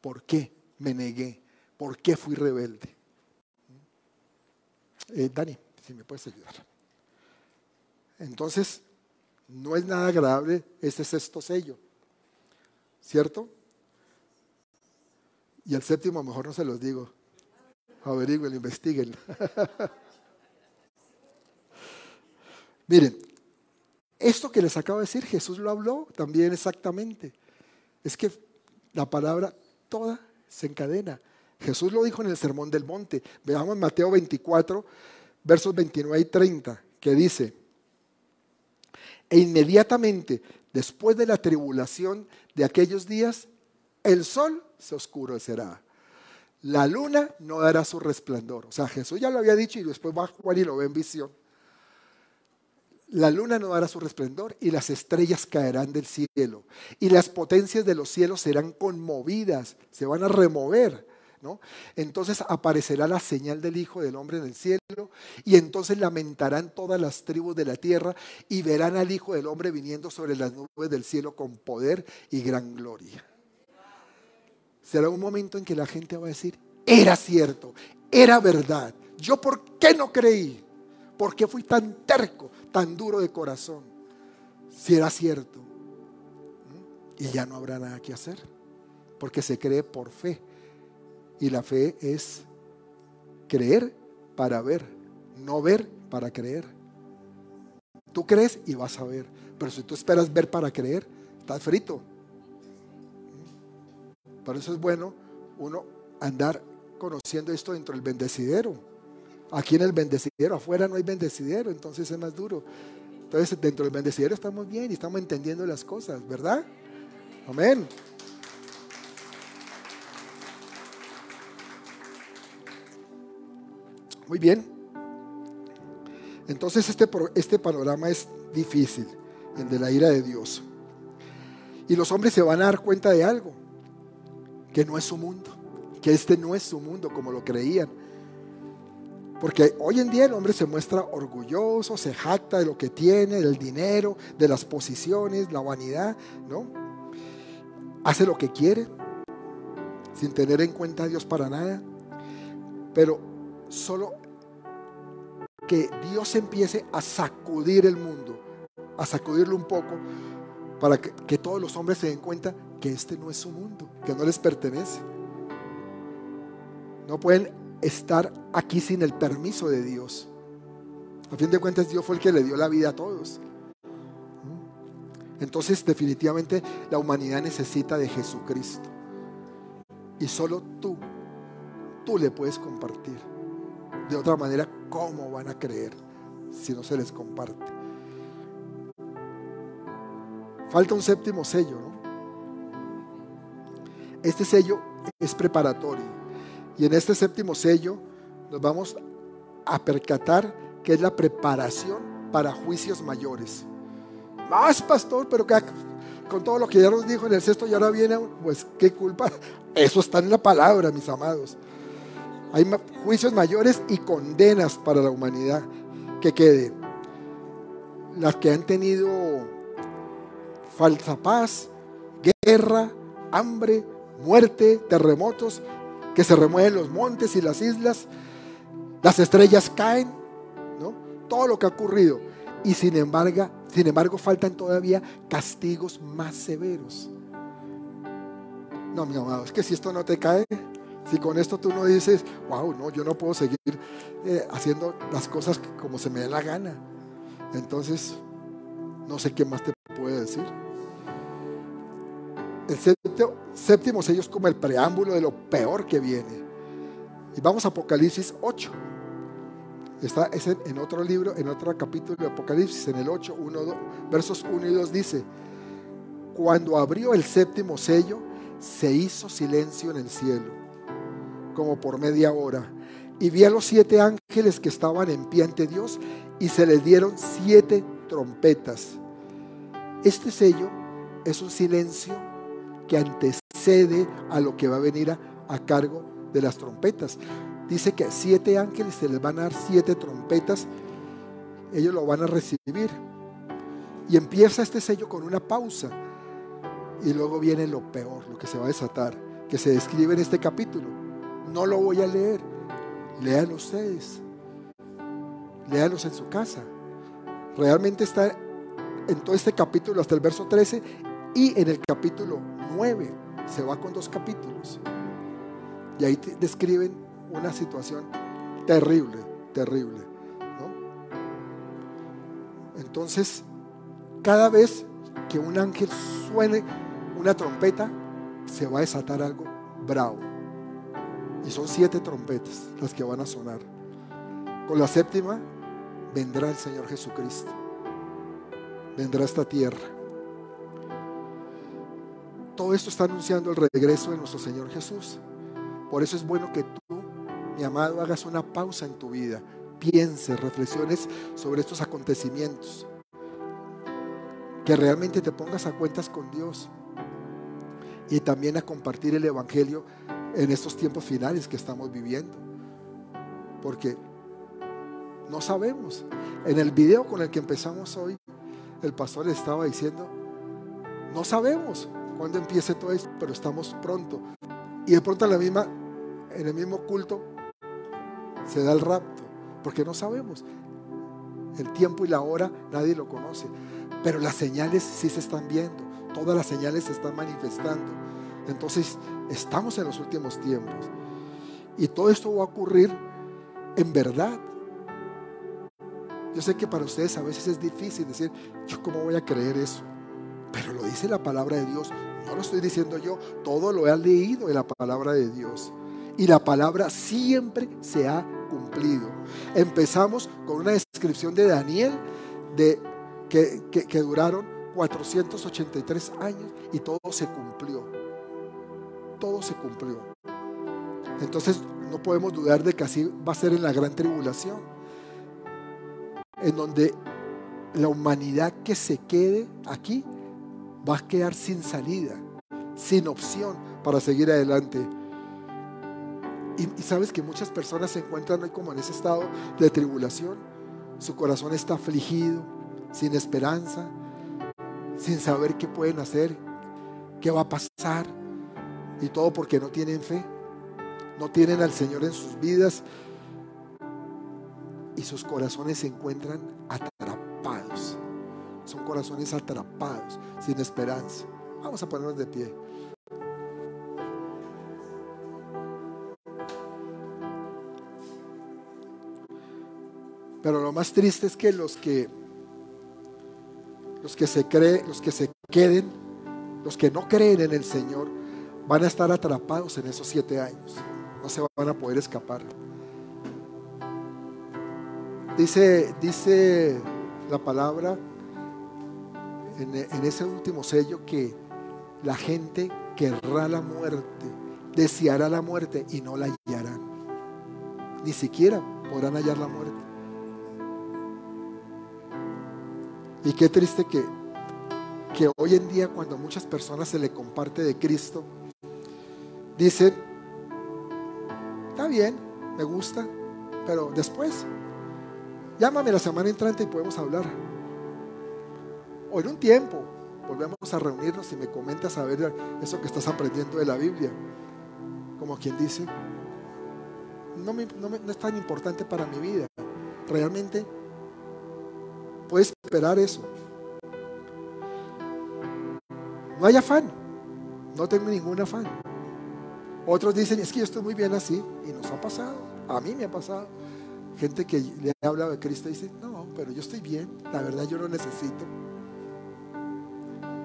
¿Por qué me negué? ¿Por qué fui rebelde? Eh, Dani, si me puedes ayudar. Entonces, no es nada agradable ese sexto sello, ¿cierto? Y el séptimo mejor no se los digo. Averigüen, investiguen. Miren, esto que les acabo de decir, Jesús lo habló también exactamente. Es que la palabra toda se encadena. Jesús lo dijo en el Sermón del Monte. Veamos Mateo 24, versos 29 y 30, que dice, e inmediatamente después de la tribulación de aquellos días, el sol se oscurecerá. La luna no dará su resplandor. O sea, Jesús ya lo había dicho y después va Juan y lo ve en visión. La luna no dará su resplandor y las estrellas caerán del cielo. Y las potencias de los cielos serán conmovidas, se van a remover. ¿no? Entonces aparecerá la señal del Hijo del Hombre en el cielo y entonces lamentarán todas las tribus de la tierra y verán al Hijo del Hombre viniendo sobre las nubes del cielo con poder y gran gloria. Será un momento en que la gente va a decir, era cierto, era verdad. ¿Yo por qué no creí? ¿Por qué fui tan terco? Tan duro de corazón, si era cierto. Y ya no habrá nada que hacer, porque se cree por fe. Y la fe es creer para ver, no ver para creer. Tú crees y vas a ver, pero si tú esperas ver para creer, estás frito. Por eso es bueno uno andar conociendo esto dentro del bendecidero Aquí en el bendecidero, afuera no hay bendecidero, entonces es más duro. Entonces dentro del bendecidero estamos bien y estamos entendiendo las cosas, ¿verdad? Amén. Muy bien. Entonces este, este panorama es difícil, el de la ira de Dios. Y los hombres se van a dar cuenta de algo, que no es su mundo, que este no es su mundo como lo creían porque hoy en día el hombre se muestra orgulloso, se jacta de lo que tiene, del dinero, de las posiciones, la vanidad, ¿no? Hace lo que quiere, sin tener en cuenta a Dios para nada. Pero solo que Dios empiece a sacudir el mundo, a sacudirlo un poco, para que, que todos los hombres se den cuenta que este no es su mundo, que no les pertenece. No pueden estar aquí sin el permiso de Dios. A fin de cuentas, Dios fue el que le dio la vida a todos. Entonces, definitivamente, la humanidad necesita de Jesucristo. Y solo tú, tú le puedes compartir. De otra manera, ¿cómo van a creer si no se les comparte? Falta un séptimo sello, ¿no? Este sello es preparatorio. Y en este séptimo sello nos vamos a percatar que es la preparación para juicios mayores. Más, pastor, pero con todo lo que ya nos dijo en el sexto y ahora viene, pues qué culpa. Eso está en la palabra, mis amados. Hay juicios mayores y condenas para la humanidad. Que quede. Las que han tenido falsa paz, guerra, hambre, muerte, terremotos, que se remueven los montes y las islas, las estrellas caen, ¿no? Todo lo que ha ocurrido. Y sin embargo, sin embargo faltan todavía castigos más severos. No, mi amado, es que si esto no te cae, si con esto tú no dices, wow, no, yo no puedo seguir eh, haciendo las cosas como se me dé la gana. Entonces, no sé qué más te puede decir. El séptimo, sello es como el preámbulo de lo peor que viene. Y vamos a Apocalipsis 8. Está es en, otro libro, en otro capítulo de Apocalipsis, en el 8, 1, versos 1 y 2 dice, cuando abrió el séptimo sello, se hizo silencio en el cielo, como por media hora. Y vi a los siete ángeles que estaban en pie ante Dios y se les dieron siete trompetas. Este sello es un silencio que antecede a lo que va a venir a, cargo de las trompetas. Dice que siete ángeles se les van a dar siete trompetas, ellos lo van a recibir. Y empieza este sello con una pausa. Y luego viene lo peor, lo que se va a desatar, que se describe en este capítulo. No lo voy a leer, léanlo ustedes, léanlos en su casa. Realmente está en todo este capítulo hasta el verso 13 y en el capítulo 9 se va con dos capítulos. Y ahí describen una situación terrible, terrible. Entonces, cada vez que un ángel suene una trompeta, se va a desatar algo bravo. Y son siete trompetas las que van a sonar. Con la séptima vendrá el Señor Jesucristo. Vendrá esta tierra. Todo esto está anunciando el regreso de nuestro Señor Jesús. Por eso es bueno que tú, mi amado, hagas una pausa en tu vida. Pienses, reflexiones sobre estos acontecimientos. Que realmente te pongas a cuentas con Dios. Y también a compartir el Evangelio en estos tiempos finales que estamos viviendo. Porque no sabemos. En el video con el que empezamos hoy, el pastor estaba diciendo, no sabemos cuándo empiece todo esto, pero estamos pronto. Y de pronto en, la misma, en el mismo culto se da el rapto, porque no sabemos. El tiempo y la hora nadie lo conoce, pero las señales sí se están viendo, todas las señales se están manifestando. Entonces, estamos en los últimos tiempos. Y todo esto va a ocurrir en verdad. Yo sé que para ustedes a veces es difícil decir, yo cómo voy a creer eso. Pero lo dice la palabra de Dios. No lo estoy diciendo yo. Todo lo he leído en la palabra de Dios. Y la palabra siempre se ha cumplido. Empezamos con una descripción de Daniel de, que, que duraron 483 años y todo se cumplió. Todo se cumplió. Entonces no podemos dudar de que así va a ser en la gran tribulación en donde la humanidad que se quede aquí va a quedar sin salida, sin opción para seguir adelante. Y, sabes que muchas personas se encuentran hoy como en ese estado de tribulación. Su corazón está afligido, sin esperanza, sin saber qué pueden hacer, qué va a pasar. Y todo porque no tienen fe, no tienen al Señor en sus vidas y sus corazones se encuentran atrapados. Corazones atrapados, sin esperanza. Vamos a ponernos de pie. Pero lo más triste es que los que los que se creen, los que se queden, los que no creen en el Señor, van a estar atrapados en esos siete años. No se van a poder escapar. Dice, dice la palabra en, ese último sello que la gente querrá la muerte, deseará la muerte y no la hallarán. Ni siquiera podrán hallar la muerte. Y qué triste que, que hoy en día cuando a muchas personas se le comparte de Cristo, dicen, está bien, me gusta, pero después Llámame la semana entrante y podemos hablar. O en un tiempo volvemos a reunirnos y me comentas a ver eso que estás aprendiendo de la Biblia. Como quien dice, no, es tan importante para mi vida. Realmente puedes esperar eso. No hay afán. No tengo ningún afán. Otros dicen, es que yo estoy muy bien así. Y nos ha pasado. A mí me ha pasado. Gente que le habla de Cristo dice, no, pero yo estoy bien, la verdad yo lo necesito.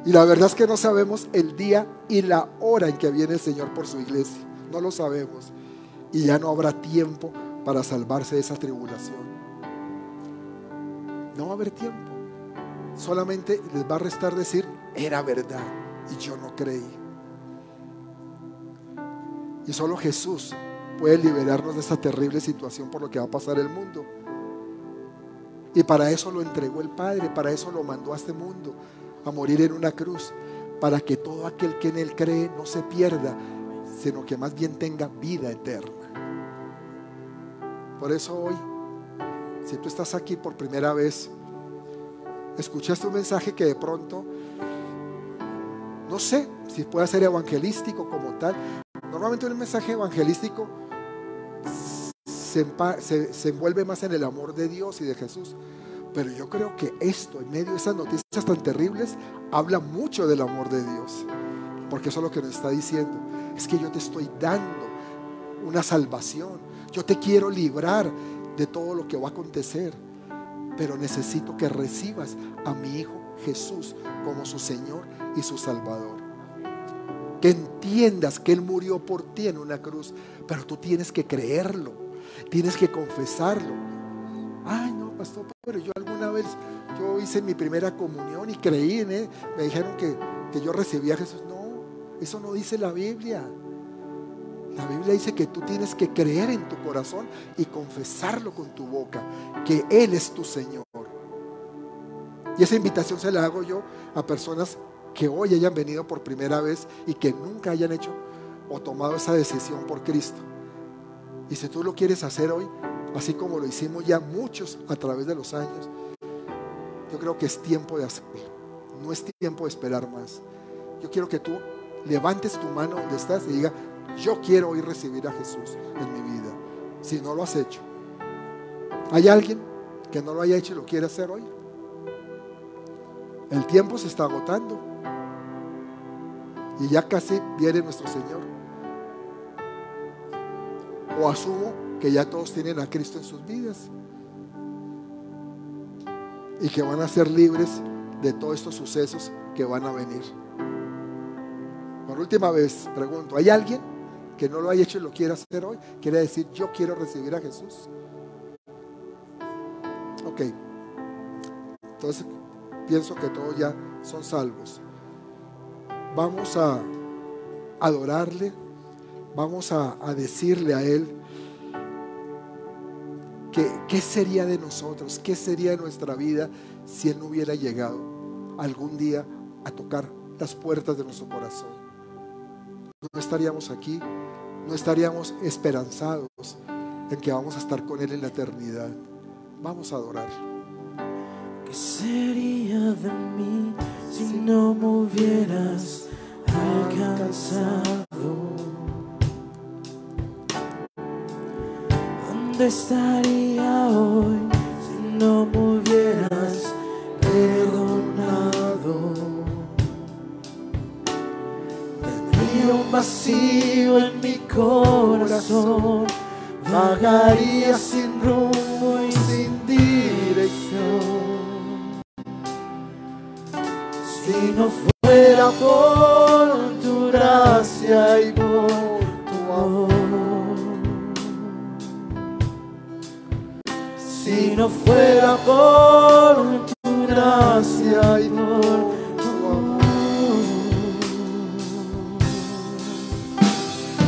Y la verdad es que no sabemos el día y la hora en que viene el Señor por su iglesia. No lo sabemos. Y ya no habrá tiempo para salvarse de esa tribulación. No va a haber tiempo. Solamente les va a restar decir, era verdad y yo no creí. Y solo Jesús puede liberarnos de esta terrible situación por lo que va a pasar el mundo. Y para eso lo entregó el Padre, para eso lo mandó a este mundo, a morir en una cruz, para que todo aquel que en Él cree no se pierda, sino que más bien tenga vida eterna. Por eso hoy, si tú estás aquí por primera vez, escuchaste un mensaje que de pronto no sé si puede ser evangelístico como tal. Normalmente un mensaje evangelístico se, se, envuelve más en el amor de Dios y de Jesús. Pero yo creo que esto, en medio de esas noticias tan terribles, habla mucho del amor de Dios. Porque eso es lo que nos está diciendo. Es que yo te estoy dando una salvación. Yo te quiero librar de todo lo que va a acontecer. Pero necesito que recibas a mi Hijo Jesús como su Señor y su Salvador. Que entiendas que Él murió por ti en una cruz, pero tú tienes que creerlo, tienes que confesarlo. Ay, pero yo alguna vez, yo hice mi primera comunión y creí en Él. Me dijeron que, que yo recibía a Jesús. No, eso no dice la Biblia. La Biblia dice que tú tienes que creer en tu corazón y confesarlo con tu boca, que Él es tu Señor. Y esa invitación se la hago yo a personas que hoy hayan venido por primera vez y que nunca hayan hecho o tomado esa decisión por Cristo. Y si tú lo quieres hacer hoy, así como lo hicimos ya muchos a través de los años, yo creo que es tiempo de hacerlo. No es tiempo de esperar más. Yo quiero que tú levantes tu mano donde estás y diga, yo quiero hoy recibir a Jesús en mi vida. Si no lo has hecho. ¿Hay alguien que no lo haya hecho y lo quiere hacer hoy? El tiempo se está agotando. Y ya casi viene nuestro Señor. O asumo que ya todos tienen a Cristo en sus vidas. Y que van a ser libres de todos estos sucesos que van a venir. Por última vez, pregunto, ¿hay alguien que no lo haya hecho y lo quiera hacer hoy? Quiere decir, yo quiero recibir a Jesús. Ok. Entonces, pienso que todos ya son salvos. Vamos a adorarle, vamos a, decirle a Él qué sería de nosotros, qué sería de nuestra vida si Él no hubiera llegado algún día a tocar las puertas de nuestro corazón. No estaríamos aquí, no estaríamos esperanzados en que vamos a estar con Él en la eternidad. Vamos a adorar. ¿Qué sería de mí si no me hubieras alcanzado? ¿Dónde estaría hoy si no me hubieras perdonado? Tendría un vacío en mi corazón, vagaría sin rumbo y sin dirección. Si no fuera por tu gracia y No fuera por tu gracia y por tu amor.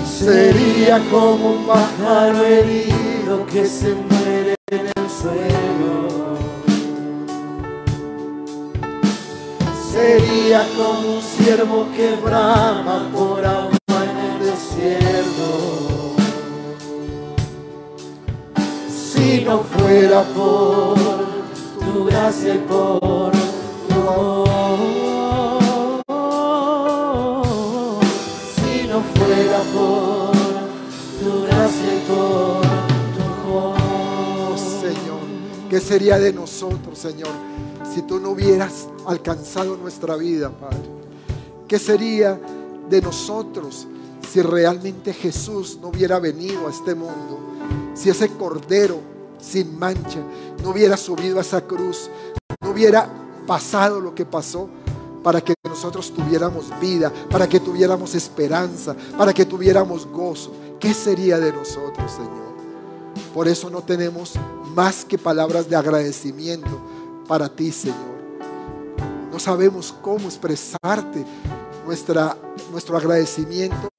Sería como un pájaro herido que se muere en el suelo. Sería como un siervo que brama por agua no fuera por tu gracia y por tu amor. Si no fuera por tu gracia y por tu amor. Señor, ¿qué sería de nosotros, Señor? si tú no hubieras alcanzado nuestra vida, Padre? ¿Qué sería de nosotros si realmente Jesús no hubiera venido a este mundo? Si ese cordero sin mancha no hubiera subido a esa cruz, no hubiera pasado lo que pasó para que nosotros tuviéramos vida, para que tuviéramos esperanza, para que tuviéramos gozo. ¿Qué sería de nosotros, Señor? Por eso no tenemos más que palabras de agradecimiento para ti, Señor. No sabemos cómo expresarte nuestro agradecimiento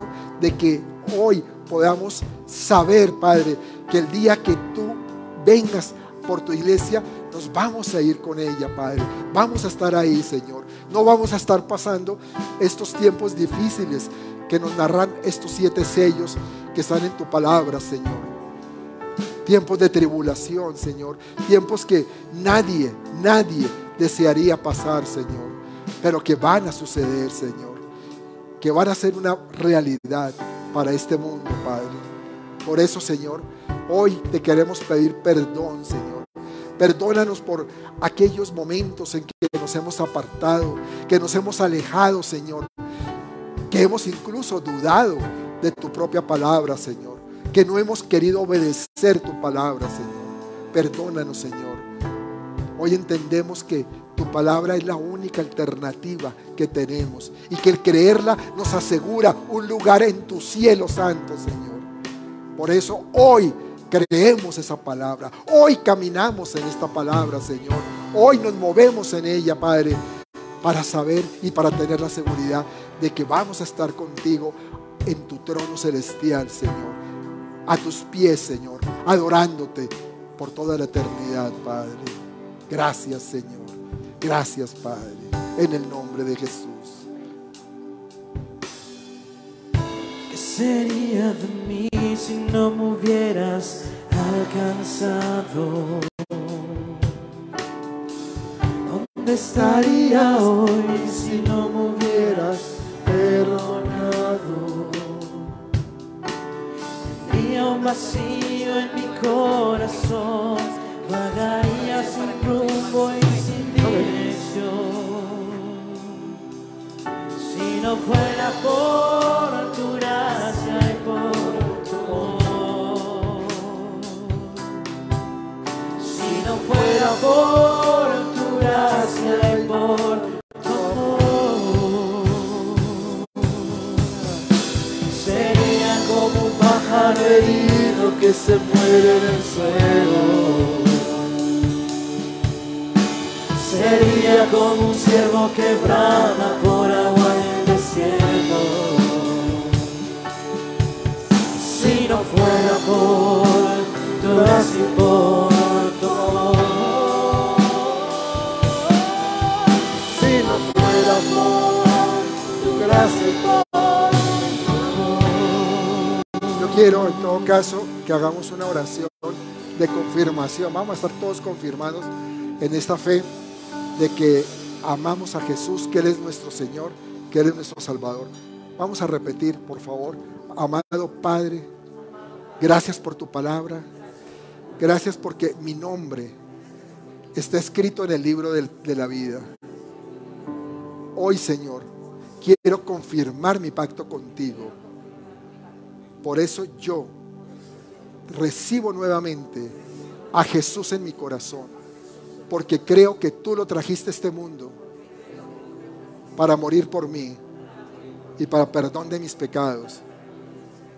de que hoy podamos saber, Padre, que el día que tú vengas por tu iglesia, nos vamos a ir con ella, Padre. Vamos a estar ahí, Señor. No vamos a estar pasando estos tiempos difíciles que nos narran estos siete sellos que están en tu palabra, Señor tiempos de tribulación, Señor, tiempos que nadie, nadie desearía pasar, Señor, pero que van a suceder, Señor. que van a ser una realidad para este mundo, Padre. Por eso, Señor, hoy te queremos pedir perdón, Señor. Perdónanos por aquellos momentos en que nos hemos apartado, que nos hemos alejado, Señor. Que hemos incluso dudado de tu propia palabra, Señor. Que no hemos querido obedecer tu palabra, Señor. Perdónanos, Señor. Hoy entendemos que tu palabra es la única alternativa que tenemos y que el creerla nos asegura un lugar en tu cielo santo, Señor. Por eso hoy creemos esa palabra. Hoy caminamos en esta palabra, Señor. Hoy nos movemos en ella, Padre, para saber y para tener la seguridad de que vamos a estar contigo en tu trono celestial, Señor. A tus pies, Señor, adorándote por toda la eternidad, Padre. Gracias, Señor. Gracias, Padre. En el nombre de Jesús. ¿Qué sería de mí si no me hubieras alcanzado? ¿Dónde estaría hoy si no me hubieras perdonado? Tendría un vacío en mi corazón, vagaría sin rumbo y sin dirección. No fuera por tu gracia y por tu amor, si no fuera por tu gracia y por tu amor, sería como un pájaro herido que se muere en el suelo. Sería como un ciervo que brama por agua quiero, en todo caso, que hagamos una oración de confirmación. Vamos a estar todos confirmados en esta fe de que amamos a Jesús, que Él es nuestro Señor, que Él es nuestro Salvador. Vamos a repetir, por favor. Amado Padre, gracias por tu palabra. Gracias porque mi nombre está escrito en el libro de la vida. Hoy, Señor, quiero confirmar mi pacto contigo. Por eso yo recibo nuevamente a Jesús en mi corazón, porque creo que tú lo trajiste a este mundo para morir por mí y para perdón de mis pecados,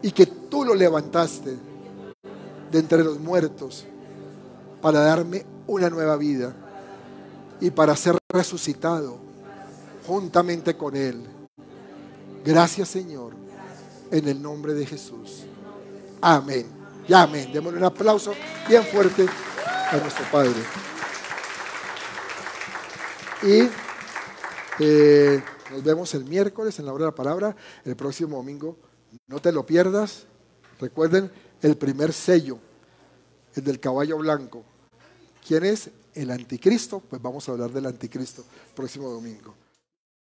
y que tú lo levantaste de entre los muertos para darme una nueva vida y para ser resucitado juntamente con Él. Gracias Señor, en el nombre de Jesús. Amén. Y amén. Démosle un aplauso bien fuerte a nuestro Padre. Y eh, nos vemos el miércoles en la hora de la palabra, el próximo domingo. No te lo pierdas. Recuerden el primer sello, el del caballo blanco. ¿Quién es? El anticristo. Pues vamos a hablar del anticristo próximo domingo.